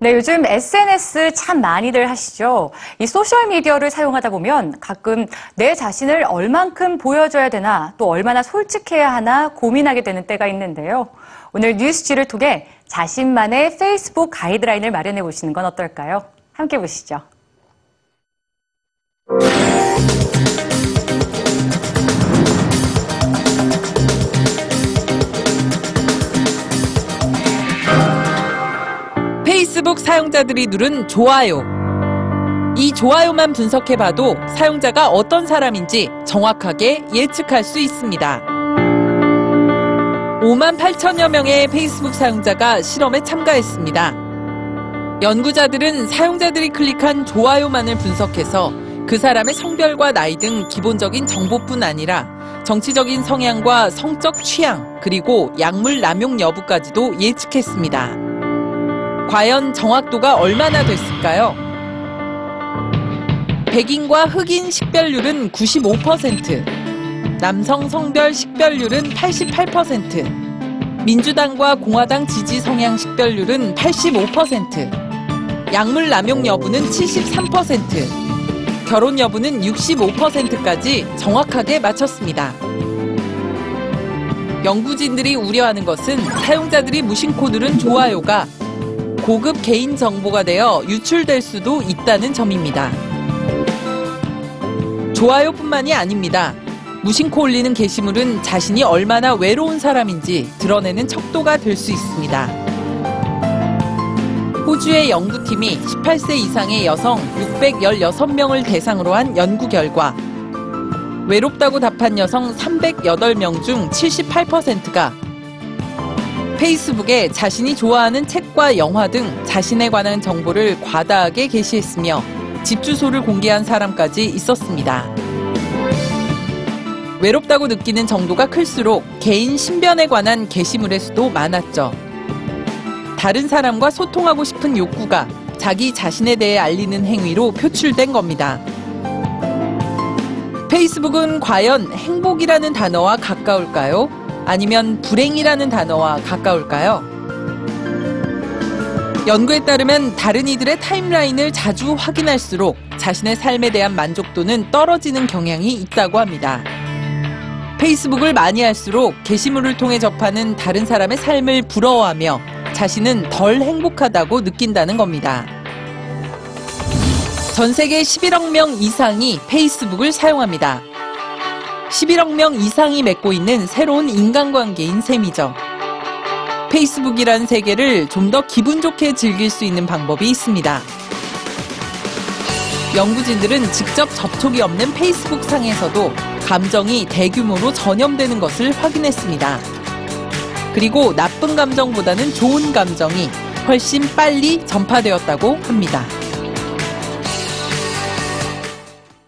네, 요즘 SNS 참 많이들 하시죠. 이 소셜미디어를 사용하다 보면 가끔 내 자신을 얼만큼 보여줘야 되나 또 얼마나 솔직해야 하나 고민하게 되는 때가 있는데요. 오늘 뉴스지를 통해 자신만의 페이스북 가이드라인을 마련해 보시는 건 어떨까요? 함께 보시죠. 페이스북 사용자들이 누른 좋아요. 이 좋아요만 분석해봐도 사용자가 어떤 사람인지 정확하게 예측할 수 있습니다. 5만 8천여 명의 페이스북 사용자가 실험에 참가했습니다. 연구자들은 사용자들이 클릭한 좋아요만을 분석해서 그 사람의 성별과 나이 등 기본적인 정보뿐 아니라 정치적인 성향과 성적 취향, 그리고 약물 남용 여부까지도 예측했습니다. 과연 정확도가 얼마나 됐을까요? 백인과 흑인 식별률은 95%, 남성 성별 식별률은 88%, 민주당과 공화당 지지 성향 식별률은 85%, 약물 남용 여부는 73%, 결혼 여부는 65%까지 정확하게 맞췄습니다. 연구진들이 우려하는 것은 사용자들이 무심코 누른 좋아요가 고급 개인 정보가 되어 유출될 수도 있다는 점입니다. 좋아요뿐만이 아닙니다. 무심코 올리는 게시물은 자신이 얼마나 외로운 사람인지 드러내는 척도가 될 수 있습니다. 호주의 연구팀이 18세 이상의 여성 616명을 대상으로 한 연구 결과 외롭다고 답한 여성 308명 중 78%가 페이스북에 자신이 좋아하는 책과 영화 등 자신에 관한 정보를 과다하게 게시했으며 집 주소를 공개한 사람까지 있었습니다. 외롭다고 느끼는 정도가 클수록 개인 신변에 관한 게시물의 수도 많았죠. 다른 사람과 소통하고 싶은 욕구가 자기 자신에 대해 알리는 행위로 표출된 겁니다. 페이스북은 과연 행복이라는 단어와 가까울까요? 아니면 불행이라는 단어와 가까울까요? 연구에 따르면 다른 이들의 타임라인을 자주 확인할수록 자신의 삶에 대한 만족도는 떨어지는 경향이 있다고 합니다. 페이스북을 많이 할수록 게시물을 통해 접하는 다른 사람의 삶을 부러워하며 자신은 덜 행복하다고 느낀다는 겁니다. 전 세계 11억 명 이상이 페이스북을 사용합니다. 11억 명 이상이 맺고 있는 새로운 인간관계인 셈이죠. 페이스북이란 세계를 좀 더 기분 좋게 즐길 수 있는 방법이 있습니다. 연구진들은 직접 접촉이 없는 페이스북 상에서도 감정이 대규모로 전염되는 것을 확인했습니다. 그리고 나쁜 감정보다는 좋은 감정이 훨씬 빨리 전파되었다고 합니다.